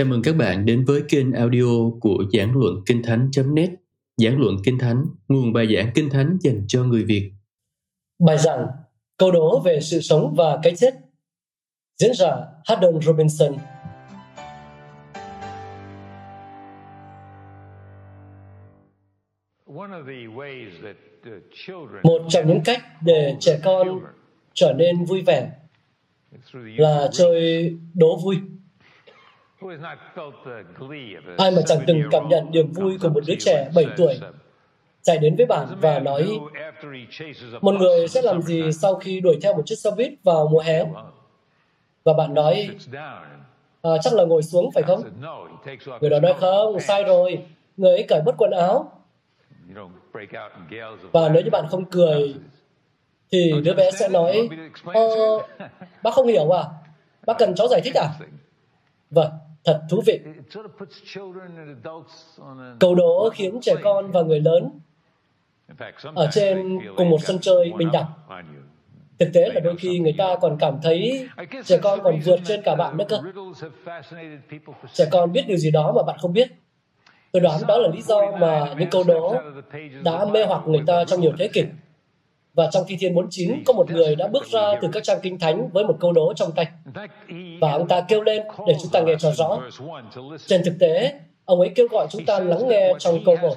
Chào mừng các bạn đến với kênh audio của Giảng Luận Kinh Thánh.net Giảng Luận Kinh Thánh, nguồn bài giảng Kinh Thánh dành cho người Việt. Bài giảng Câu đố về sự sống và cái chết. Diễn giả Haddon Robinson. Một trong những cách để trẻ con trở nên vui vẻ là chơi đố vui. Ai mà chẳng từng cảm nhận niềm vui của một đứa trẻ 7 tuổi chạy đến với bạn và nói một người sẽ làm gì sau khi đuổi theo một chiếc xe buýt vào mùa hè? Và bạn nói à, chắc là ngồi xuống phải không? người đó nói không sai rồi người ấy cởi bớt quần áo. Và nếu như bạn không cười thì đứa bé sẽ nói ờ, bác không hiểu à? Bác cần cháu giải thích à? Vâng thật thú vị. Câu đố khiến trẻ con và người lớn ở trên cùng một sân chơi bình đẳng. thực tế là đôi khi người ta còn cảm thấy trẻ con còn vượt trên cả bạn nữa cơ. trẻ con biết điều gì đó mà bạn không biết. Tôi đoán đó là lý do mà những câu đố đã mê hoặc người ta trong nhiều thế kỷ và trong Thi Thiên 49 có một người đã bước ra từ các trang kinh thánh với một câu đố trong tay. Và ông ta kêu lên để chúng ta nghe cho rõ. Trên thực tế, ông ấy kêu gọi chúng ta lắng nghe trong câu 1.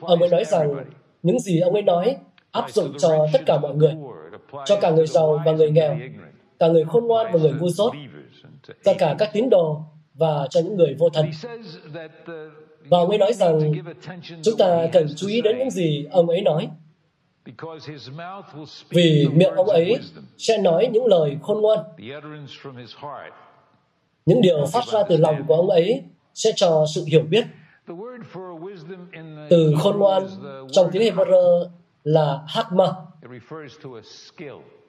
Ông ấy nói rằng những gì ông ấy nói áp dụng cho tất cả mọi người, cho cả người giàu và người nghèo, cả người khôn ngoan và người ngu dốt, cho cả các tín đồ và cho những người vô thần. Và ông ấy nói rằng chúng ta cần chú ý đến những gì ông ấy nói vì miệng ông ấy sẽ nói những lời khôn ngoan. Những điều phát ra từ lòng của ông ấy sẽ cho sự hiểu biết. Từ khôn ngoan trong tiếng Hebrew là hakma.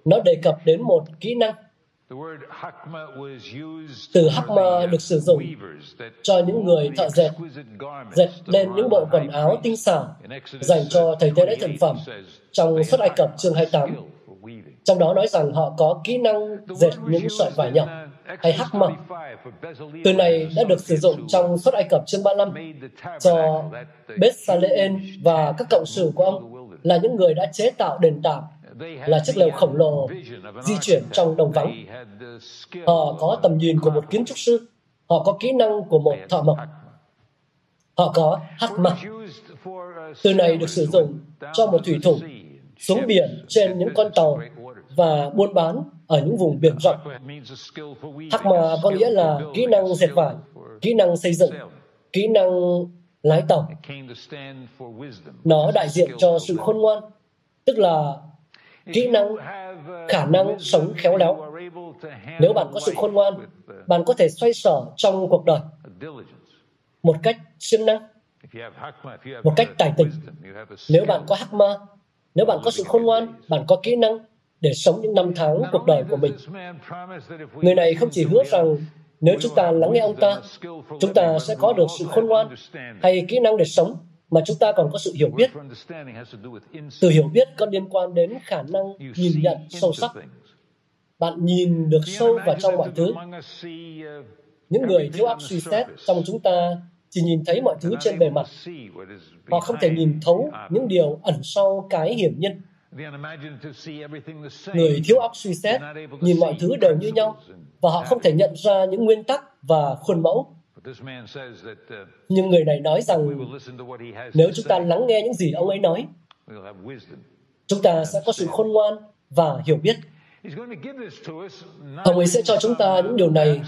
Nó đề cập đến một kỹ năng. Từ hakma được sử dụng cho những người thợ dệt, dệt lên những bộ quần áo tinh xảo dành cho thầy tế lễ thần phẩm trong suất Ai Cập chương 28. Trong đó nói rằng họ có kỹ năng dệt những sợi vải nhỏ hay hắc mật. Từ này đã được sử dụng trong suất Ai Cập chương 35 cho Bethsalean và các cộng sự của ông là những người đã chế tạo đền tạm là chiếc lều khổng lồ di chuyển trong đồng vắng. Họ có tầm nhìn của một kiến trúc sư. Họ có kỹ năng của một thợ mộc. Họ có hắc mặt. Từ này được sử dụng cho một thủy thủ xuống biển trên những con tàu và buôn bán ở những vùng biển rộng. Hắc mà có nghĩa là kỹ năng dệt vải, kỹ năng xây dựng, kỹ năng lái tàu. Nó đại diện cho sự khôn ngoan, tức là kỹ năng, khả năng sống khéo léo. Nếu bạn có sự khôn ngoan, bạn có thể xoay sở trong cuộc đời một cách siêng năng, một cách tài tình. Nếu bạn có hắc ma, nếu bạn có sự khôn ngoan, bạn có kỹ năng để sống những năm tháng cuộc đời của mình. Người này không chỉ hứa rằng nếu chúng ta lắng nghe ông ta, chúng ta sẽ có được sự khôn ngoan hay kỹ năng để sống, mà chúng ta còn có sự hiểu biết. Từ hiểu biết có liên quan đến khả năng nhìn nhận sâu sắc. Bạn nhìn được sâu vào trong mọi thứ. Những người thiếu óc suy xét trong chúng ta chỉ nhìn thấy mọi thứ trên bề mặt. Họ không thể nhìn thấu những điều ẩn sau cái hiển nhiên. Người thiếu óc suy xét, nhìn mọi thứ đều như nhau, và họ không thể nhận ra những nguyên tắc và khuôn mẫu. Nhưng người này nói rằng nếu chúng ta lắng nghe những gì ông ấy nói, chúng ta sẽ có sự khôn ngoan và hiểu biết. Ông ấy sẽ cho chúng ta những điều này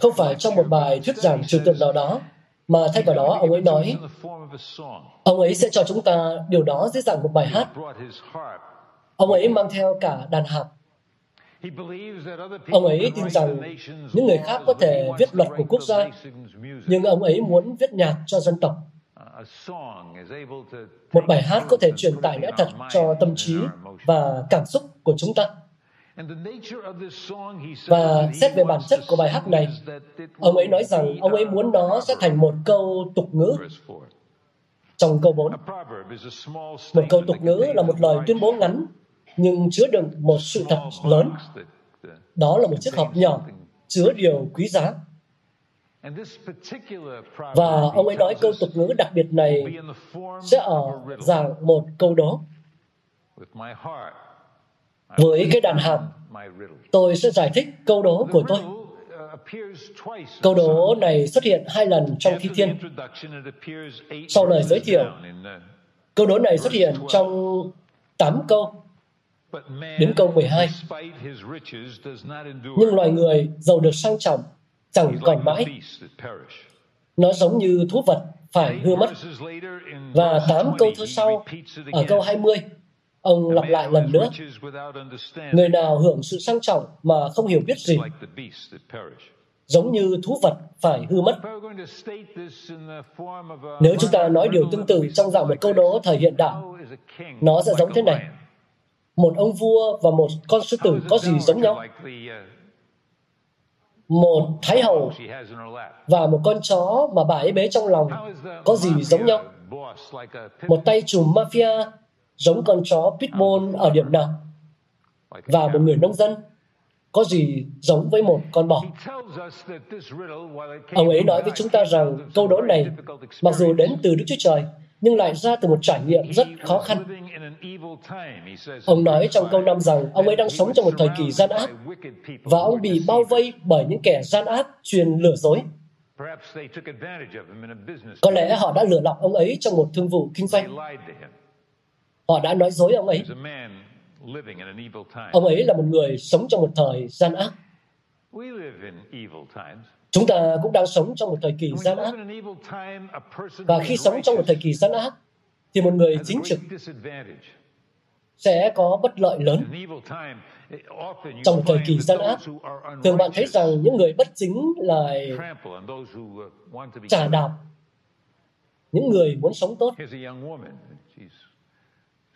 không phải trong một bài thuyết giảng trừu tượng nào đó, mà thay vào đó ông ấy nói ông ấy sẽ cho chúng ta điều đó dưới dạng một bài hát. ông ấy mang theo cả đàn hạt ông ấy tin rằng những người khác có thể viết luật của quốc gia nhưng ông ấy muốn viết nhạc cho dân tộc. Một bài hát có thể truyền tải lẽ thật cho tâm trí và cảm xúc của chúng ta. Và xét về bản chất của bài hát này, ông ấy nói rằng ông ấy muốn nó sẽ thành một câu tục ngữ. Trong câu 4, một câu tục ngữ là một lời tuyên bố ngắn, nhưng chứa đựng một sự thật lớn. Đó là một chiếc hộp nhỏ, chứa điều quý giá. Và ông ấy nói câu tục ngữ đặc biệt này sẽ ở dạng một câu đố. Với cái đàn hạt, tôi sẽ giải thích câu đố của tôi. Câu đố này xuất hiện hai lần trong Thi Thiên. Sau lời giới thiệu, câu đố này xuất hiện trong 8 câu đến câu 12. Nhưng loài người giàu được sang trọng chẳng còn mãi. Nó giống như thú vật phải hư mất. Và tám câu thơ sau, ở câu 20, ông lặp lại lần nữa. Người nào hưởng sự sang trọng mà không hiểu biết gì, giống như thú vật phải hư mất. Nếu chúng ta nói điều tương tự trong dạng một câu đố thời hiện đại, nó sẽ giống thế này. Một ông vua và một con sư tử có gì giống nhau? một thái hậu và một con chó mà bà ấy bế trong lòng có gì giống nhau? Một tay trùm mafia giống con chó pitbull ở điểm nào? Và một người nông dân có gì giống với một con bò. Ông ấy nói với chúng ta rằng câu đố này, mặc dù đến từ Đức Chúa Trời, nhưng lại ra từ một trải nghiệm rất khó khăn. Ông nói trong câu năm rằng ông ấy đang sống trong một thời kỳ gian ác và ông bị bao vây bởi những kẻ gian ác truyền lừa dối. Có lẽ họ đã lừa lọc ông ấy trong một thương vụ kinh doanh. Họ đã nói dối ông ấy. Ông ấy là một người sống trong một thời gian ác. Chúng ta cũng đang sống trong một thời kỳ gian ác. Và khi sống trong một thời kỳ gian ác, thì một người chính trực sẽ có bất lợi lớn. Trong một thời kỳ gian ác, thường bạn thấy rằng những người bất chính lại trả đạp những người muốn sống tốt.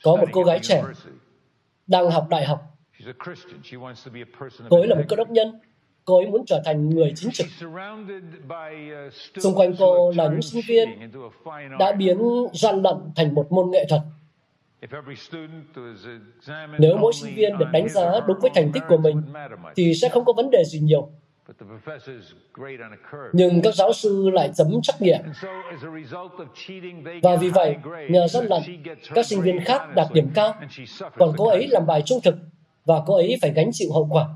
Có một cô gái trẻ đang học đại học. Cô ấy là một cơ đốc nhân cô ấy muốn trở thành người chính trực. Xung quanh cô là những sinh viên đã biến gian lận thành một môn nghệ thuật. Nếu mỗi sinh viên được đánh giá đúng với thành tích của mình, thì sẽ không có vấn đề gì nhiều. Nhưng các giáo sư lại chấm trắc nghiệm. Và vì vậy, nhờ gian lận, các sinh viên khác đạt điểm cao, còn cô ấy làm bài trung thực và cô ấy phải gánh chịu hậu quả.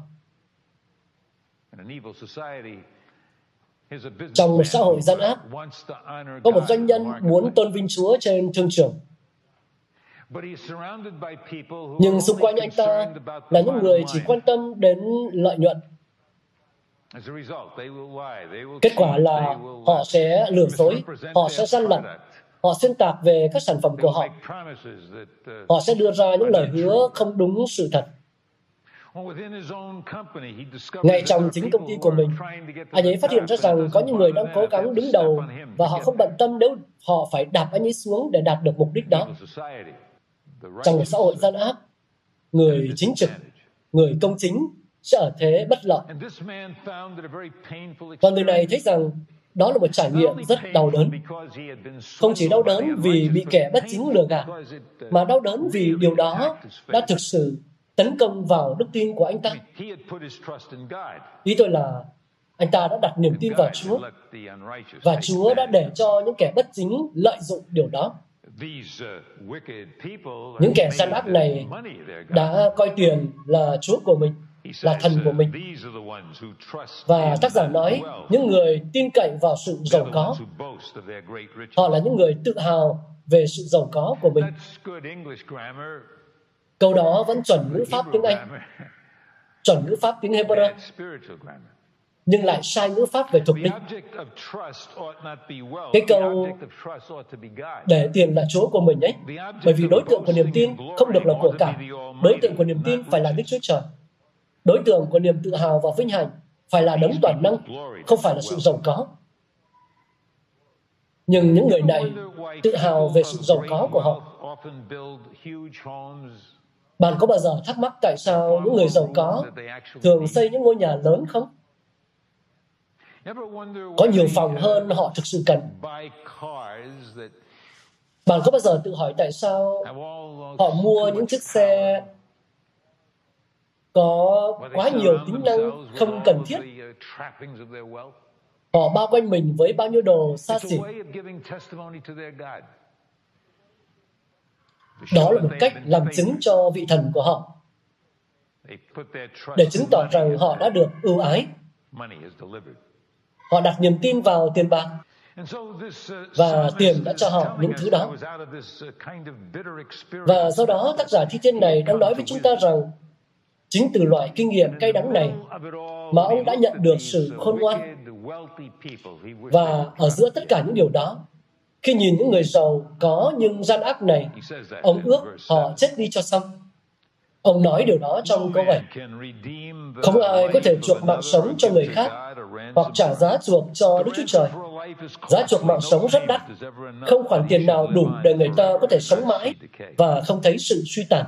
Trong một xã hội gian ác, có một doanh nhân muốn tôn vinh Chúa trên thương trường. Nhưng xung quanh anh ta là những người chỉ quan tâm đến lợi nhuận. Kết quả là họ sẽ lừa dối, họ sẽ gian lận, họ xuyên tạc về các sản phẩm của họ. Họ sẽ đưa ra những lời hứa không đúng sự thật. Ngay trong chính công ty của mình, anh ấy phát hiện ra rằng có những người đang cố gắng đứng đầu và họ không bận tâm nếu họ phải đạp anh ấy xuống để đạt được mục đích đó. Trong một xã hội gian ác, người chính trực, người công chính sẽ ở thế bất lợi. Và người này thấy rằng đó là một trải nghiệm rất đau đớn. Không chỉ đau đớn vì bị kẻ bất chính lừa gạt, mà đau đớn vì điều đó đã thực sự tấn công vào đức tin của anh ta. Ý tôi là anh ta đã đặt niềm tin vào Chúa và Chúa đã để cho những kẻ bất chính lợi dụng điều đó. Những kẻ gian ác này đã coi tiền là Chúa của mình, là thần của mình. Và tác giả nói, những người tin cậy vào sự giàu có, họ là những người tự hào về sự giàu có của mình. Câu đó vẫn chuẩn ngữ pháp tiếng Anh, chuẩn ngữ pháp tiếng Hebrew, nhưng lại sai ngữ pháp về thuộc linh. Cái câu để tiền là Chúa của mình ấy, bởi vì đối tượng của niềm tin không được là của cải. Đối tượng của niềm tin phải là Đức Chúa Trời. Đối tượng của niềm tự hào và vinh hạnh phải là đấng toàn năng, không phải là sự giàu có. Nhưng những người này tự hào về sự giàu có của họ bạn có bao giờ thắc mắc tại sao những người giàu có thường xây những ngôi nhà lớn không? Có nhiều phòng hơn họ thực sự cần. Bạn có bao giờ tự hỏi tại sao họ mua những chiếc xe có quá nhiều tính năng không cần thiết? Họ bao quanh mình với bao nhiêu đồ xa xỉ. Đó là một cách làm chứng cho vị thần của họ. Để chứng tỏ rằng họ đã được ưu ái. Họ đặt niềm tin vào tiền bạc. Và tiền đã cho họ những thứ đó. Và do đó tác giả thi thiên này đang nói với chúng ta rằng chính từ loại kinh nghiệm cay đắng này mà ông đã nhận được sự khôn ngoan. Và ở giữa tất cả những điều đó, khi nhìn những người giàu có nhưng gian ác này, ông ước họ chết đi cho xong. Ông nói điều đó trong câu 7. Không ai có thể chuộc mạng sống cho người khác hoặc trả giá chuộc cho Đức Chúa Trời. Giá chuộc mạng sống rất đắt. Không khoản tiền nào đủ để người ta có thể sống mãi và không thấy sự suy tàn.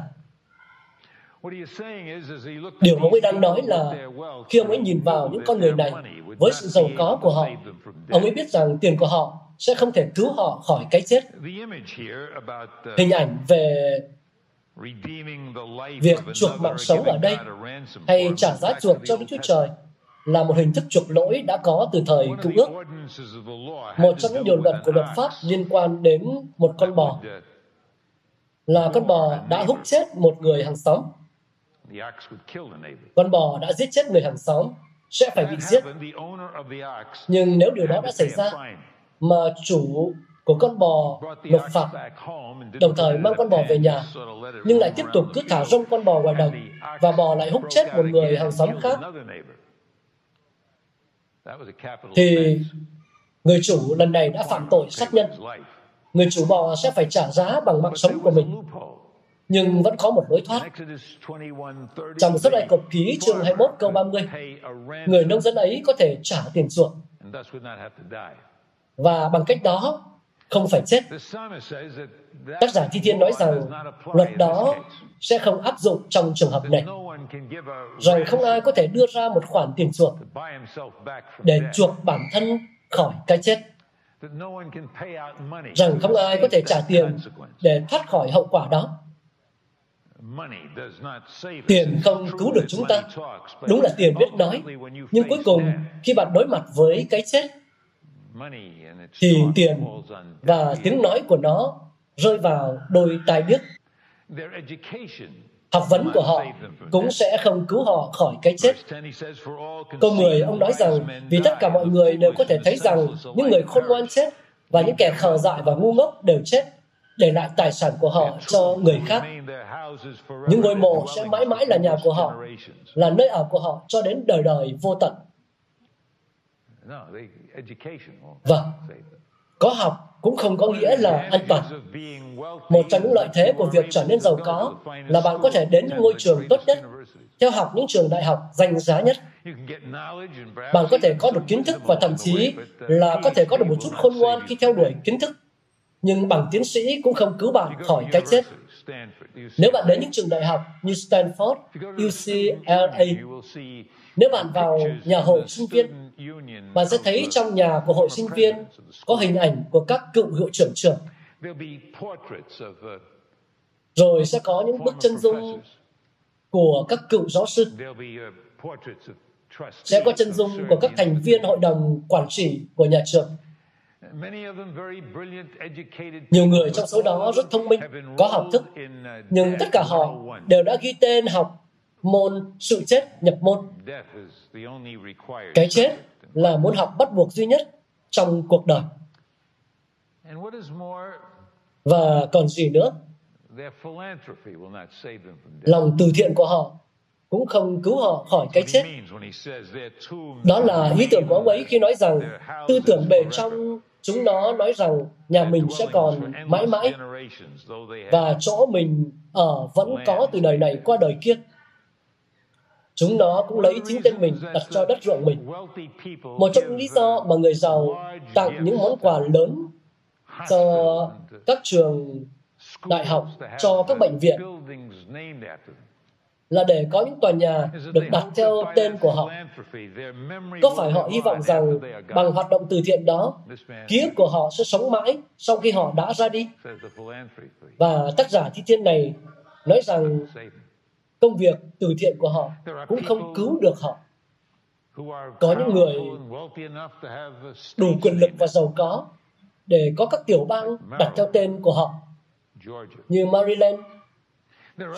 Điều ông ấy đang nói là khi ông ấy nhìn vào những con người này với sự giàu có của họ, ông ấy biết rằng tiền của họ sẽ không thể cứu họ khỏi cái chết. Hình ảnh về việc chuộc mạng sống ở đây hay trả giá chuộc cho Đức Chúa Trời là một hình thức chuộc lỗi đã có từ thời cựu ước. Một trong những điều luật của luật pháp liên quan đến một con bò là con bò đã hút chết một người hàng xóm. Con bò đã giết chết người hàng xóm sẽ phải bị giết. Nhưng nếu điều đó đã xảy ra mà chủ của con bò nộp phạt, đồng thời mang con bò về nhà, nhưng lại tiếp tục cứ thả rông con bò ngoài đồng và bò lại hút chết một người hàng xóm khác, thì người chủ lần này đã phạm tội sát nhân. Người chủ bò sẽ phải trả giá bằng mạng sống của mình. Nhưng vẫn có một lối thoát. Trong sách Ai Cập ký chương 21 câu 30, người nông dân ấy có thể trả tiền chuộc. Và bằng cách đó, không phải chết. Tác giả Thi Thiên nói rằng luật đó sẽ không áp dụng trong trường hợp này. Rằng không ai có thể đưa ra một khoản tiền chuộc để chuộc bản thân khỏi cái chết. Rằng không ai có thể trả tiền để thoát khỏi hậu quả đó. Tiền không cứu được chúng ta. Đúng là tiền biết nói. Nhưng cuối cùng, khi bạn đối mặt với cái chết, thì tiền và tiếng nói của nó rơi vào đôi tai điếc. Học vấn của họ cũng sẽ không cứu họ khỏi cái chết. Câu 10, ông nói rằng vì tất cả mọi người đều có thể thấy rằng những người khôn ngoan chết và những kẻ khờ dại và ngu ngốc đều chết để lại tài sản của họ cho người khác. Những ngôi mộ sẽ mãi mãi là nhà của họ, là nơi ở của họ cho đến đời đời vô tận. Vâng, có học cũng không có nghĩa là an toàn. Một trong những lợi thế của việc trở nên giàu có là bạn có thể đến những ngôi trường tốt nhất, theo học những trường đại học danh giá nhất. Bạn có thể có được kiến thức và thậm chí là có thể có được một chút khôn ngoan khi theo đuổi kiến thức. Nhưng bằng tiến sĩ cũng không cứu bạn khỏi cái chết. Nếu bạn đến những trường đại học như Stanford, UCLA, nếu bạn vào nhà hội sinh viên, bạn sẽ thấy trong nhà của hội sinh viên có hình ảnh của các cựu hiệu trưởng trưởng. Rồi sẽ có những bức chân dung của các cựu giáo sư. Sẽ có chân dung của các thành viên hội đồng quản trị của nhà trường. Nhiều người trong số đó rất thông minh, có học thức, nhưng tất cả họ đều đã ghi tên học môn, sự chết nhập môn. Cái chết là môn học bắt buộc duy nhất trong cuộc đời. Và còn gì nữa? Lòng từ thiện của họ cũng không cứu họ khỏi cái chết. Đó là ý tưởng của ông ấy khi nói rằng, tư tưởng bề trong chúng nó nói rằng nhà mình sẽ còn mãi mãi, và chỗ mình ở vẫn có từ đời này qua đời kia. Chúng nó cũng lấy chính tên mình đặt cho đất ruộng mình. Một trong những lý do mà người giàu tặng những món quà lớn cho các trường đại học, cho các bệnh viện là để có những tòa nhà được đặt theo tên của họ. Có phải họ hy vọng rằng bằng hoạt động từ thiện đó, ký ức của họ sẽ sống mãi sau khi họ đã ra đi? Và tác giả thi thiên này nói rằng công việc từ thiện của họ cũng không cứu được họ. có những người đủ quyền lực và giàu có để có các tiểu bang đặt theo tên của họ như Maryland,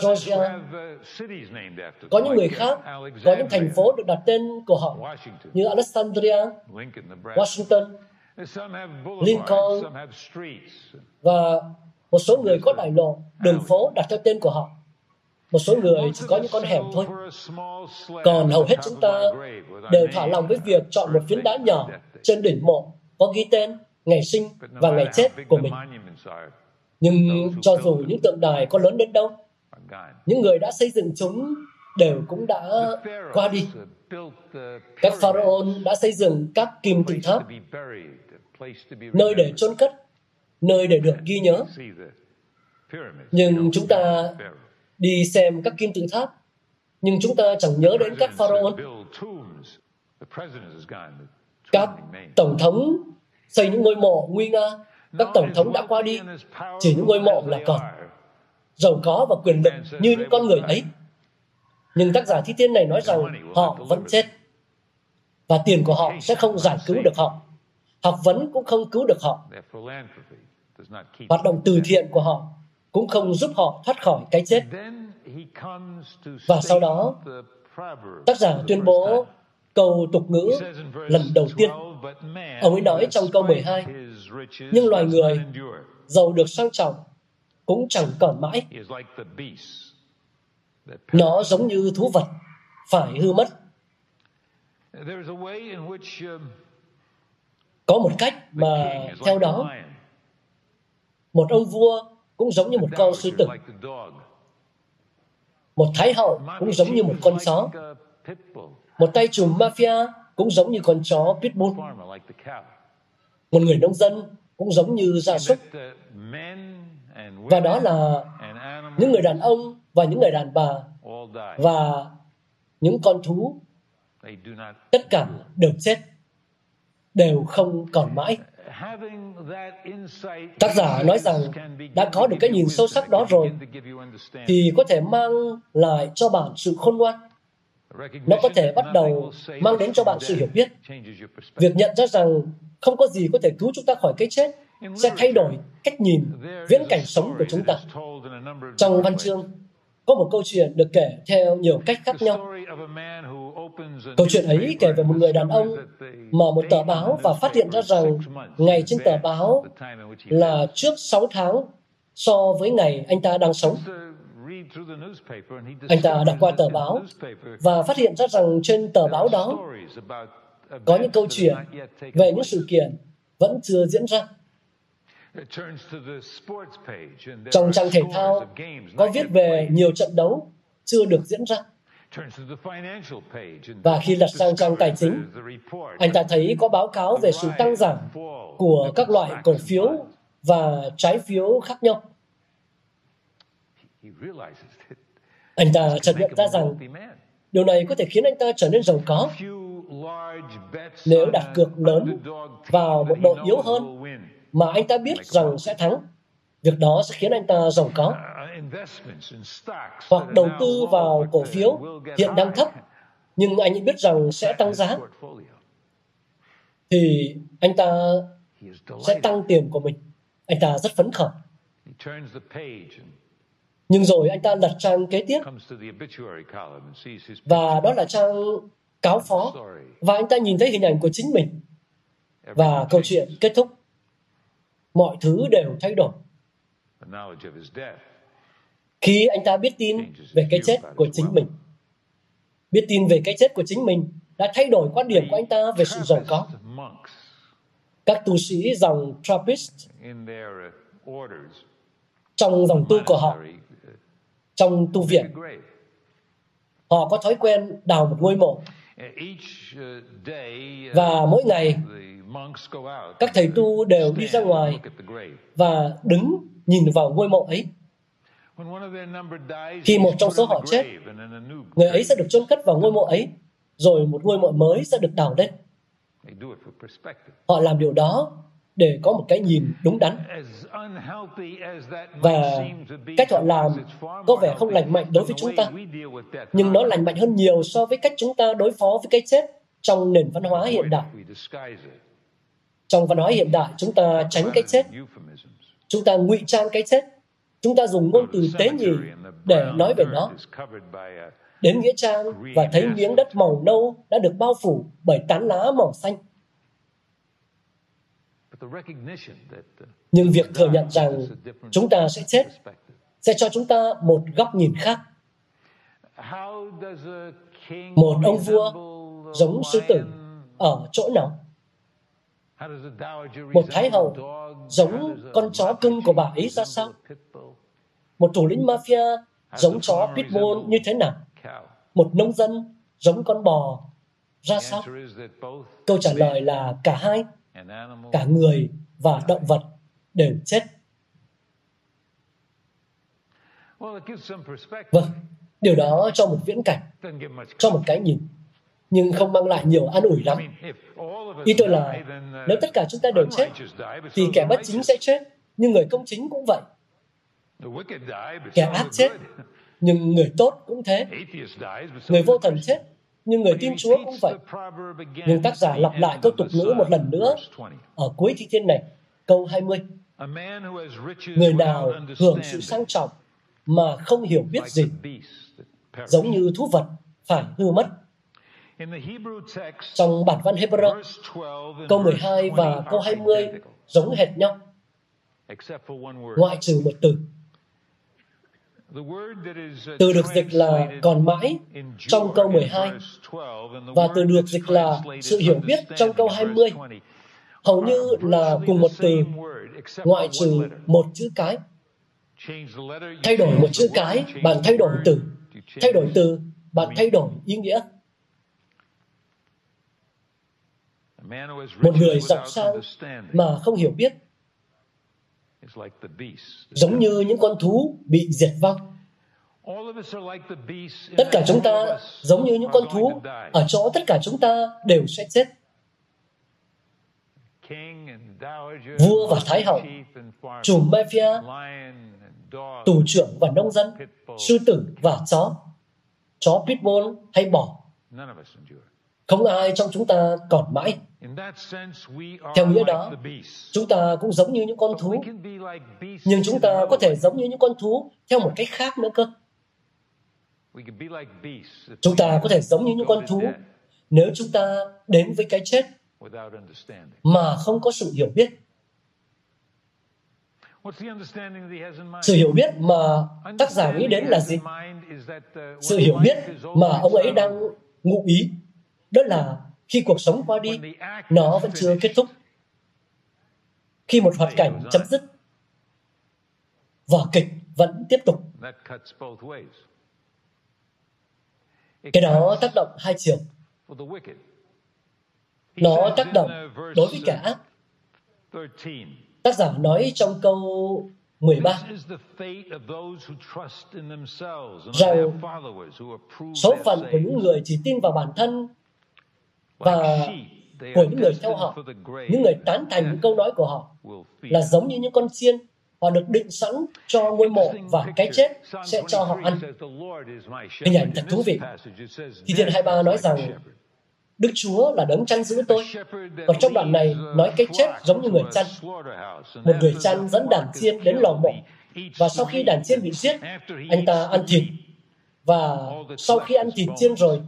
Georgia. Có những người khác, có những thành phố được đặt tên của họ như Alexandria, Washington, Lincoln và một số người có đại lộ, đường phố đặt theo tên của họ. Một số người chỉ có những con hẻm thôi. Còn hầu hết chúng ta đều thỏa lòng với việc chọn một phiến đá nhỏ trên đỉnh mộ có ghi tên, ngày sinh và ngày chết của mình. Nhưng cho dù những tượng đài có lớn đến đâu, những người đã xây dựng chúng đều cũng đã qua đi. Các pharaoh đã xây dựng các kim tự tháp, nơi để chôn cất, nơi để được ghi nhớ. Nhưng chúng ta đi xem các kim tự tháp, nhưng chúng ta chẳng nhớ đến các pharaoh. Các tổng thống xây những ngôi mộ nguy nga, các tổng thống đã qua đi, chỉ những ngôi mộ là còn giàu có và quyền lực như những con người ấy. Nhưng tác giả thi thiên này nói rằng họ vẫn chết và tiền của họ sẽ không giải cứu được họ. Học vấn cũng không cứu được họ. Hoạt động từ thiện của họ cũng không giúp họ thoát khỏi cái chết. Và sau đó, tác giả tuyên bố câu tục ngữ lần đầu tiên. Ông ấy nói trong câu 12, nhưng loài người giàu được sang trọng cũng chẳng còn mãi. Nó giống như thú vật, phải hư mất. Có một cách mà theo đó, một ông vua cũng giống như một con sư tử. Một thái hậu cũng giống như một con chó. Một tay trùm mafia cũng giống như con chó pitbull. Một người nông dân cũng giống như gia súc. Và đó là những người đàn ông và những người đàn bà và những con thú tất cả đều chết, đều không còn mãi tác giả nói rằng đã có được cái nhìn sâu sắc đó rồi thì có thể mang lại cho bạn sự khôn ngoan. Nó có thể bắt đầu mang đến cho bạn sự hiểu biết. Việc nhận ra rằng không có gì có thể cứu chúng ta khỏi cái chết sẽ thay đổi cách nhìn viễn cảnh sống của chúng ta. Trong văn chương có một câu chuyện được kể theo nhiều cách khác nhau. Câu chuyện ấy kể về một người đàn ông mở một tờ báo và phát hiện ra rằng ngày trên tờ báo là trước 6 tháng so với ngày anh ta đang sống. Anh ta đọc qua tờ báo và phát hiện ra rằng trên tờ báo đó có những câu chuyện về những sự kiện vẫn chưa diễn ra. Trong trang thể thao có viết về nhiều trận đấu chưa được diễn ra. Và khi lật sang trang tài chính, anh ta thấy có báo cáo về sự tăng giảm của các loại cổ phiếu và trái phiếu khác nhau. Anh ta chợt nhận ra rằng điều này có thể khiến anh ta trở nên giàu có nếu đặt cược lớn vào một đội yếu hơn mà anh ta biết rằng sẽ thắng. Việc đó sẽ khiến anh ta giàu có. Hoặc đầu tư vào cổ phiếu hiện đang thấp, nhưng anh ấy biết rằng sẽ tăng giá. Thì anh ta sẽ tăng tiền của mình. Anh ta rất phấn khởi. Nhưng rồi anh ta lật trang kế tiếp và đó là trang cáo phó và anh ta nhìn thấy hình ảnh của chính mình và câu chuyện kết thúc mọi thứ đều thay đổi. Khi anh ta biết tin về cái chết của chính mình, biết tin về cái chết của chính mình đã thay đổi quan điểm của anh ta về sự giàu có. Các tu sĩ dòng Trappist trong dòng tu của họ, trong tu viện, họ có thói quen đào một ngôi mộ. Và mỗi ngày các thầy tu đều đi ra ngoài và đứng nhìn vào ngôi mộ ấy. Khi một trong số họ chết, người ấy sẽ được chôn cất vào ngôi mộ ấy, rồi một ngôi mộ mới sẽ được đào lên. Họ làm điều đó để có một cái nhìn đúng đắn. Và cách họ làm có vẻ không lành mạnh đối với chúng ta, nhưng nó lành mạnh hơn nhiều so với cách chúng ta đối phó với cái chết trong nền văn hóa hiện đại. Trong văn hóa hiện đại, chúng ta tránh cái chết. Chúng ta ngụy trang cái chết. Chúng ta dùng ngôn từ tế nhị để nói về nó. Đến Nghĩa Trang và thấy miếng đất màu nâu đã được bao phủ bởi tán lá màu xanh. Nhưng việc thừa nhận rằng chúng ta sẽ chết sẽ cho chúng ta một góc nhìn khác. Một ông vua giống sư tử ở chỗ nào? Một thái hậu giống con chó cưng của bà ấy ra sao? Một thủ lĩnh mafia giống chó pitbull như thế nào? Một nông dân giống con bò ra sao? Câu trả lời là cả hai, cả người và động vật đều chết. Vâng, điều đó cho một viễn cảnh, cho một cái nhìn, nhưng không mang lại nhiều an ủi lắm. Ý tôi là, nếu tất cả chúng ta đều chết, thì kẻ bất chính sẽ chết, nhưng người công chính cũng vậy. Kẻ ác chết, nhưng người tốt cũng thế. Người vô thần chết, nhưng người tin Chúa cũng vậy. Nhưng tác giả lặp lại câu tục ngữ một lần nữa ở cuối thi thiên này, câu 20. Người nào hưởng sự sang trọng mà không hiểu biết gì, giống như thú vật phải hư mất. Trong bản văn Hebrew, câu 12 và câu 20 giống hệt nhau, ngoại trừ một từ. Từ được dịch là còn mãi trong câu 12 và từ được dịch là sự hiểu biết trong câu 20 hầu như là cùng một từ ngoại trừ một chữ cái. Thay đổi một chữ cái, bạn thay đổi từ. Thay đổi từ, bạn thay đổi ý nghĩa. Một người giàu sang mà không hiểu biết giống như những con thú bị diệt vong. Tất cả chúng ta giống như những con thú, ở chỗ tất cả chúng ta đều sẽ chết. Vua và Thái hậu, chủ mafia, tù trưởng và nông dân, sư tử và chó, chó pitbull hay bò. Không ai trong chúng ta còn mãi. Theo nghĩa đó, chúng ta cũng giống như những con thú, nhưng chúng ta có thể giống như những con thú theo một cách khác nữa cơ. Chúng ta có thể giống như những con thú nếu chúng ta đến với cái chết mà không có sự hiểu biết. Sự hiểu biết mà tác giả nghĩ đến là gì? Sự hiểu biết mà ông ấy đang ngụ ý đó là khi cuộc sống qua đi, nó vẫn chưa kết thúc. Khi một hoạt cảnh chấm dứt, vở kịch vẫn tiếp tục. Cái đó tác động hai chiều. Nó tác động đối với kẻ ác. Tác giả nói trong câu 13 rằng số phận của những người chỉ tin vào bản thân và của những người theo họ, những người tán thành những câu nói của họ là giống như những con chiên họ được định sẵn cho ngôi mộ và cái chết sẽ cho họ ăn. Hình ảnh thật thú vị. Thì Thiên 23 nói rằng Đức Chúa là đấng chăn giữ tôi. Còn trong đoạn này nói cái chết giống như người chăn. Một người chăn dẫn đàn chiên đến lò mộ và sau khi đàn chiên bị giết, anh ta ăn thịt. Và sau khi ăn thịt chiên rồi,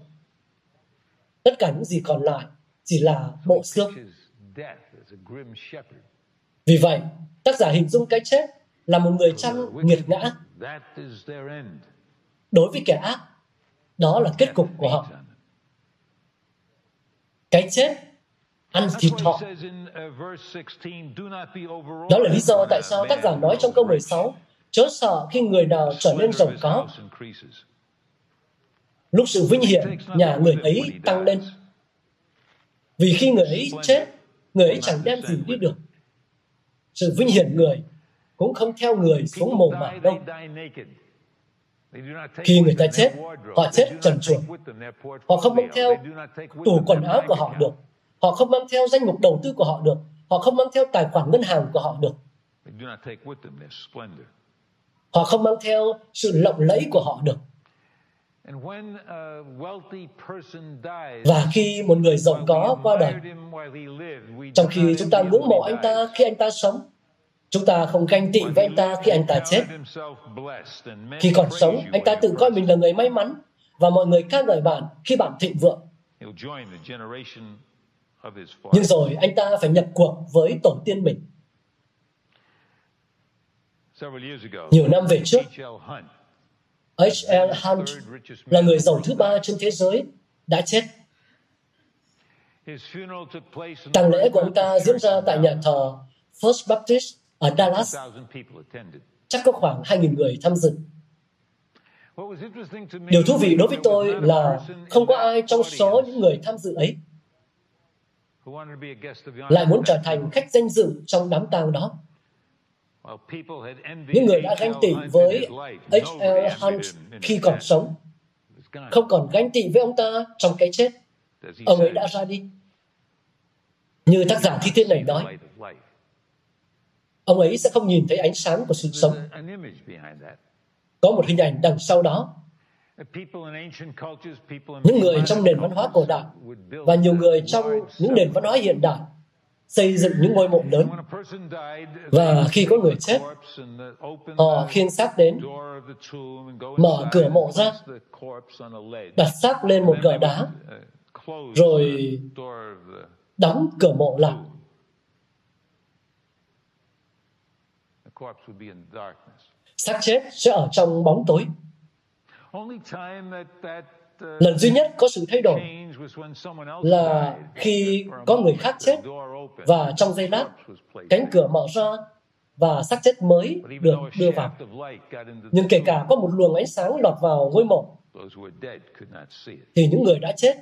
Tất cả những gì còn lại chỉ là bộ xương. Vì vậy, tác giả hình dung cái chết là một người chăn nghiệt ngã. Đối với kẻ ác, đó là kết cục của họ. Cái chết ăn thịt họ. Đó là lý do tại sao tác giả nói trong câu 16, chớ sợ khi người nào trở nên giàu có, lúc sự vinh hiển nhà người ấy tăng lên. Vì khi người ấy chết, người ấy chẳng đem gì đi được. Sự vinh hiển người cũng không theo người xuống mồ mả đâu. Khi người ta chết, họ chết trần truồng. Họ không mang theo tủ quần áo của họ được. Họ không mang theo danh mục đầu tư của họ được. Họ không mang theo tài khoản ngân hàng của họ được. Họ không mang theo sự lộng lẫy của họ được và khi một người giàu có qua đời, trong khi chúng ta ngưỡng mộ anh ta khi anh ta sống, chúng ta không ganh tị với anh ta khi anh ta chết. Khi còn sống, anh ta tự coi mình là người may mắn và mọi người ca ngợi bạn khi bạn thịnh vượng. Nhưng rồi anh ta phải nhập cuộc với tổ tiên mình. Nhiều năm về trước, H.L. Hunt là người giàu thứ ba trên thế giới, đã chết. Tang lễ của ông ta diễn ra tại nhà thờ First Baptist ở Dallas. Chắc có khoảng 2.000 người tham dự. Điều thú vị đối với tôi là không có ai trong số những người tham dự ấy lại muốn trở thành khách danh dự trong đám tang đó. Những người đã ganh tị với H.L. Hunt khi còn sống, không còn ganh tị với ông ta trong cái chết. Ông ấy đã ra đi. Như tác giả thi thiên này nói, ông ấy sẽ không nhìn thấy ánh sáng của sự sống. Có một hình ảnh đằng sau đó. Những người trong nền văn hóa cổ đại và nhiều người trong những nền văn hóa hiện đại xây dựng những ngôi mộ lớn. Và khi có người chết, họ khiêng xác đến, mở cửa mộ ra, đặt xác lên một gờ đá, rồi đóng cửa mộ lại. Xác chết sẽ ở trong bóng tối. Lần duy nhất có sự thay đổi là khi có người khác chết và trong giây lát cánh cửa mở ra và xác chết mới được đưa vào. Nhưng kể cả có một luồng ánh sáng lọt vào ngôi mộ thì những người đã chết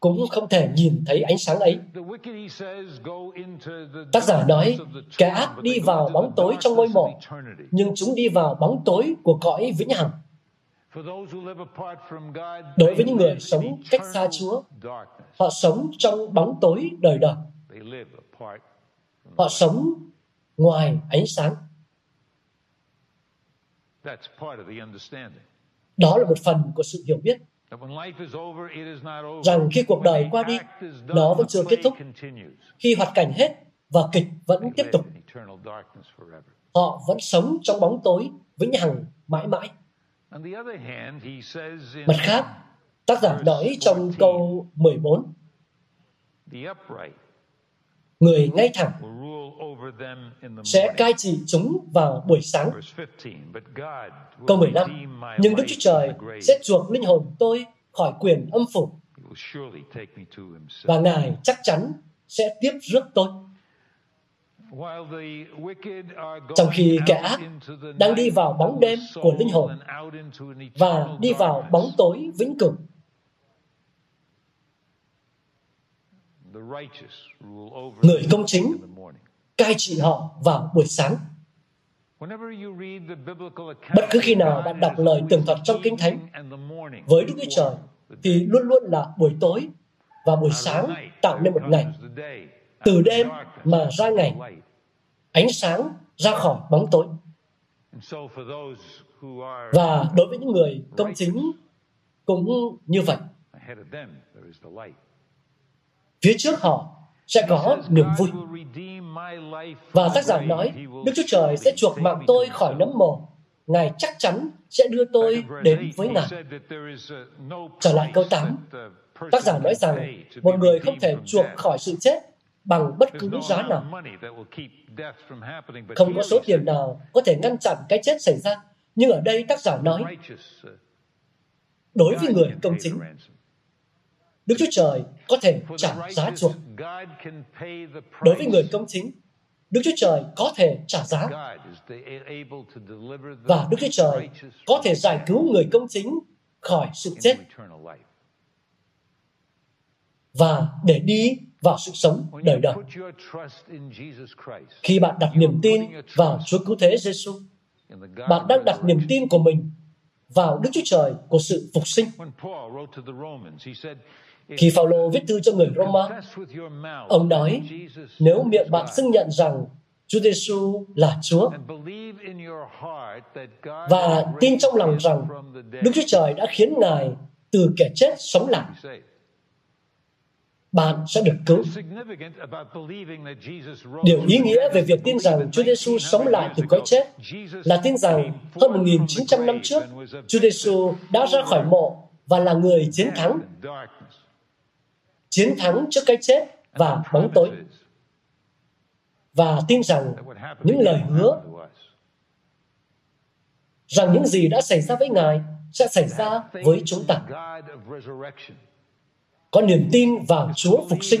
cũng không thể nhìn thấy ánh sáng ấy. Tác giả nói, kẻ ác đi vào bóng tối trong ngôi mộ, nhưng chúng đi vào bóng tối của cõi vĩnh hằng. Đối với những người sống cách xa Chúa, họ sống trong bóng tối đời đời. Họ sống ngoài ánh sáng. Đó là một phần của sự hiểu biết rằng khi cuộc đời qua đi, nó vẫn chưa kết thúc. Khi hoạt cảnh hết và kịch vẫn tiếp tục, họ vẫn sống trong bóng tối vĩnh hằng mãi mãi. Mặt khác, tác giả nói trong câu 14, người ngay thẳng sẽ cai trị chúng vào buổi sáng. Câu 15, nhưng Đức Chúa Trời sẽ chuộc linh hồn tôi khỏi quyền âm phủ và Ngài chắc chắn sẽ tiếp rước tôi. Trong khi kẻ ác đang đi vào bóng đêm của linh hồn và đi vào bóng tối vĩnh cửu, người công chính cai trị họ vào buổi sáng. Bất cứ khi nào bạn đọc lời tường thuật trong Kinh Thánh với Đức Chúa Trời thì luôn luôn là buổi tối và buổi sáng tạo nên một ngày. Từ đêm mà ra ngày, ánh sáng ra khỏi bóng tối. Và đối với những người công chính cũng như vậy. Phía trước họ sẽ có niềm vui. Và tác giả nói, Đức Chúa Trời sẽ chuộc mạng tôi khỏi nấm mồ. Ngài chắc chắn sẽ đưa tôi đến với Ngài. Trở lại câu 8, tác giả nói rằng một người không thể chuộc khỏi sự chết bằng bất cứ giá nào. Không có số tiền nào có thể ngăn chặn cái chết xảy ra. Nhưng ở đây tác giả nói, đối với người công chính, Đức Chúa Trời có thể trả giá chuộc. Đối với người công chính, Đức Chúa Trời có thể trả giá. Và Đức Chúa Trời có thể giải cứu người công chính khỏi sự chết và để đi vào sự sống đời đời. Khi bạn đặt niềm tin vào Chúa Cứu Thế Giêsu, bạn đang đặt niềm tin của mình vào Đức Chúa Trời của sự phục sinh. Khi Phaolô viết thư cho người Roma, ông nói, nếu miệng bạn xưng nhận rằng Chúa Giêsu là Chúa và tin trong lòng rằng Đức Chúa Trời đã khiến Ngài từ kẻ chết sống lại, bạn sẽ được cứu. Điều ý nghĩa về việc tin rằng Chúa Giêsu sống lại từ cõi chết là tin rằng hơn 1.900 năm trước, Chúa Giêsu đã ra khỏi mộ và là người chiến thắng, chiến thắng trước cái chết và bóng tối và tin rằng những lời hứa rằng những gì đã xảy ra với Ngài sẽ xảy ra với chúng ta. Có niềm tin vào Chúa phục sinh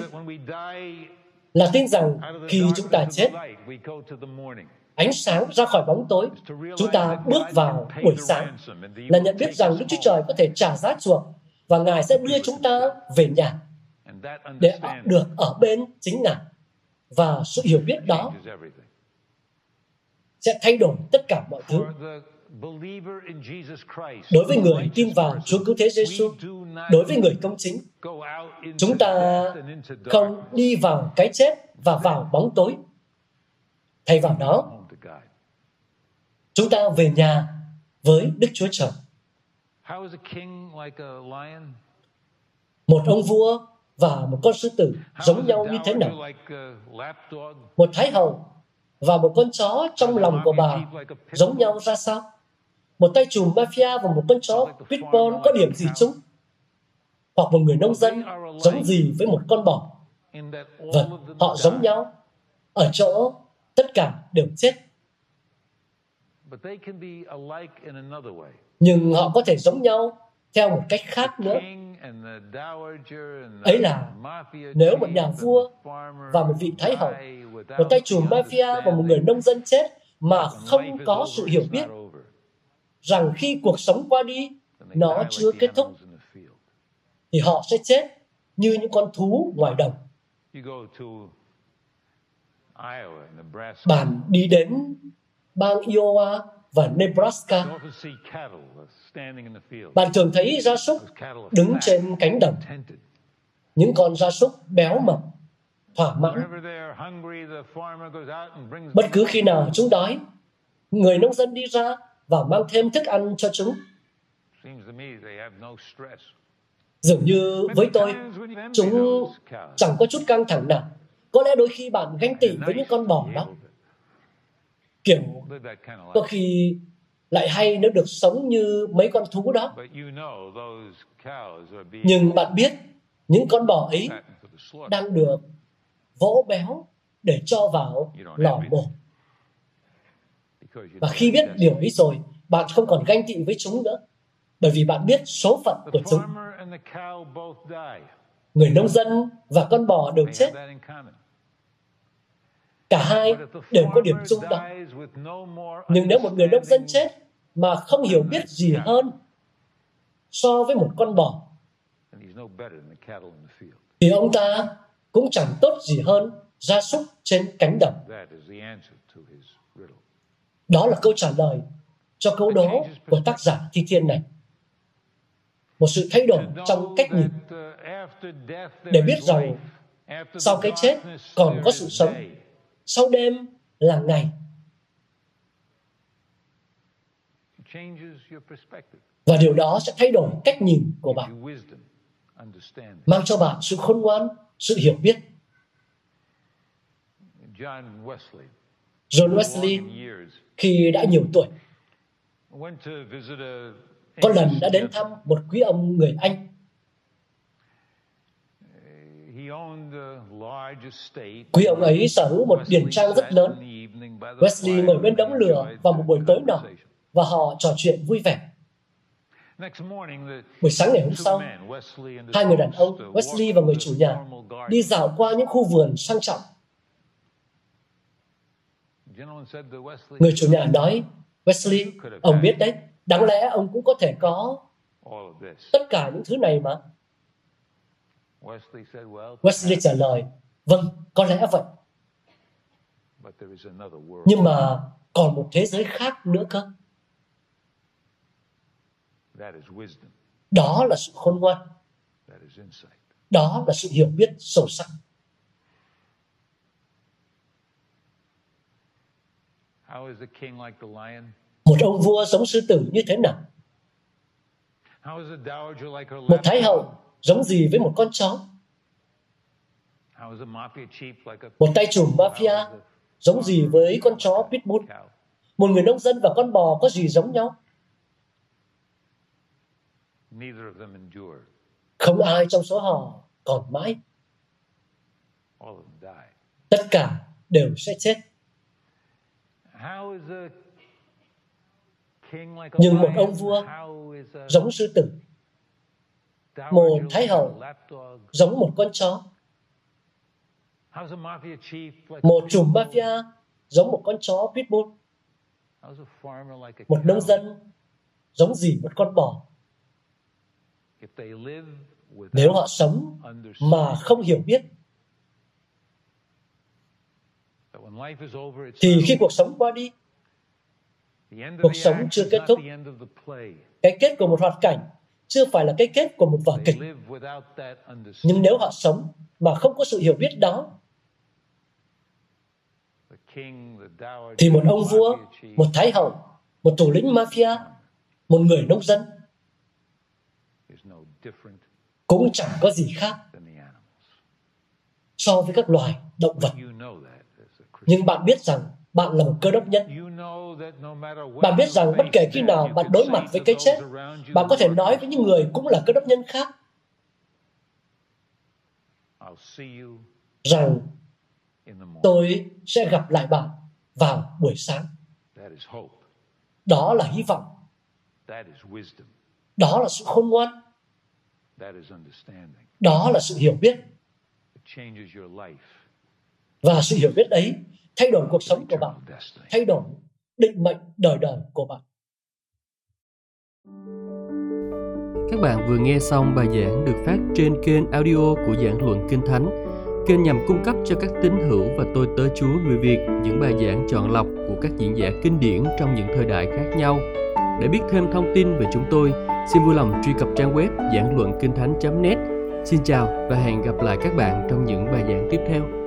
là tin rằng khi chúng ta chết, ánh sáng ra khỏi bóng tối, chúng ta bước vào buổi sáng, là nhận biết rằng Đức Chúa Trời có thể trả giá chuộc và Ngài sẽ đưa chúng ta về nhà để được ở bên chính Ngài. Và sự hiểu biết đó sẽ thay đổi tất cả mọi thứ. Đối với người tin vào Chúa Cứu Thế Giêsu, đối với người công chính, chúng ta không đi vào cái chết và vào bóng tối. Thay vào đó, chúng ta về nhà với Đức Chúa Trời. Một ông vua và một con sư tử giống nhau như thế nào? Một thái hậu và một con chó trong lòng của bà giống nhau ra sao? Một tay trùm mafia và một con chó pitbull có điểm gì chung? Hoặc một người nông dân giống gì với một con bò? Vâng, họ giống nhau ở chỗ tất cả đều chết. Nhưng họ có thể giống nhau theo một cách khác nữa. Ấy là nếu một nhà vua và một vị thái hậu, một tay trùm mafia và một người nông dân chết mà không có sự hiểu biết rằng khi cuộc sống qua đi, nó chưa kết thúc, thì họ sẽ chết như những con thú ngoài đồng. Bạn đi đến bang Iowa và Nebraska, bạn thường thấy gia súc đứng trên cánh đồng. Những con gia súc béo mập, thỏa mãn. Bất cứ khi nào chúng đói, người nông dân đi ra và mang thêm thức ăn cho chúng. Dường như với tôi, chúng chẳng có chút căng thẳng nào. Có lẽ đôi khi bạn ganh tị với những con bò đó. Kiểu có khi lại hay nếu được sống như mấy con thú đó. Nhưng bạn biết, những con bò ấy đang được vỗ béo để cho vào lò mổ. Và khi biết điều ấy rồi, bạn không còn ganh tị với chúng nữa, bởi vì bạn biết số phận của chúng. Người nông dân và con bò đều chết. Cả hai đều có điểm chung đó. Nhưng nếu một người nông dân chết mà không hiểu biết gì hơn so với một con bò, thì ông ta cũng chẳng tốt gì hơn gia súc trên cánh đồng. Đó là câu trả lời cho câu đố của tác giả thi thiên này. Một sự thay đổi trong cách nhìn. để biết rằng sau cái chết còn có sự sống, sau đêm là ngày. Và điều đó sẽ thay đổi cách nhìn của bạn, mang cho bạn sự khôn ngoan, sự hiểu biết. John Wesley khi đã nhiều tuổi có lần đã đến thăm một quý ông người Anh. Quý ông ấy sở hữu một điển trang rất lớn. Wesley ngồi bên đống lửa vào một buổi tối nọ và họ trò chuyện vui vẻ. Buổi sáng ngày hôm sau, hai người đàn ông, Wesley và người chủ nhà, đi dạo qua những khu vườn sang trọng. Người chủ nhà nói, Wesley, ông biết đấy, đáng lẽ ông cũng có thể có tất cả những thứ này mà. Wesley trả lời, vâng, có lẽ vậy. Nhưng mà còn một thế giới khác nữa cơ. Đó là sự khôn ngoan. Đó là sự hiểu biết sâu sắc. Một ông vua giống sư tử như thế nào? Một thái hậu giống gì với một con chó? Một tay trùm mafia giống gì với con chó pitbull? Một người nông dân và con bò có gì giống nhau? Không ai trong số họ còn mãi. Tất cả đều sẽ chết. Nhưng một ông vua giống sư tử, một thái hậu giống một con chó, một trùm mafia giống một con chó pitbull, một nông dân giống gì một con bò. Nếu họ sống mà không hiểu biết, thì khi cuộc sống qua đi, cuộc sống chưa kết thúc. Cái kết của một hoạt cảnh chưa phải là cái kết của một vở kịch. Nhưng nếu họ sống mà không có sự hiểu biết đó, thì một ông vua, một thái hậu, một thủ lĩnh mafia, một người nông dân cũng chẳng có gì khác so với các loài động vật. Nhưng bạn biết rằng bạn là một cơ đốc nhân. Bạn biết rằng bất kể khi nào bạn đối mặt với cái chết, bạn có thể nói với những người cũng là cơ đốc nhân khác rằng tôi sẽ gặp lại bạn vào buổi sáng. Đó là hy vọng. Đó là sự khôn ngoan. Đó là sự hiểu biết. Và sự hiểu biết ấy thay đổi cuộc sống của bạn, thay đổi định mệnh đời đời của bạn. Các bạn vừa nghe xong bài giảng được phát trên kênh audio của giảng luận Kinh Thánh. Kênh nhằm cung cấp cho các tín hữu và tôi tớ Chúa người Việt những bài giảng chọn lọc của các diễn giả kinh điển trong những thời đại khác nhau. Để biết thêm thông tin về chúng tôi, xin vui lòng truy cập trang web giảng luận kinh thánh.net. Xin chào và hẹn gặp lại các bạn trong những bài giảng tiếp theo.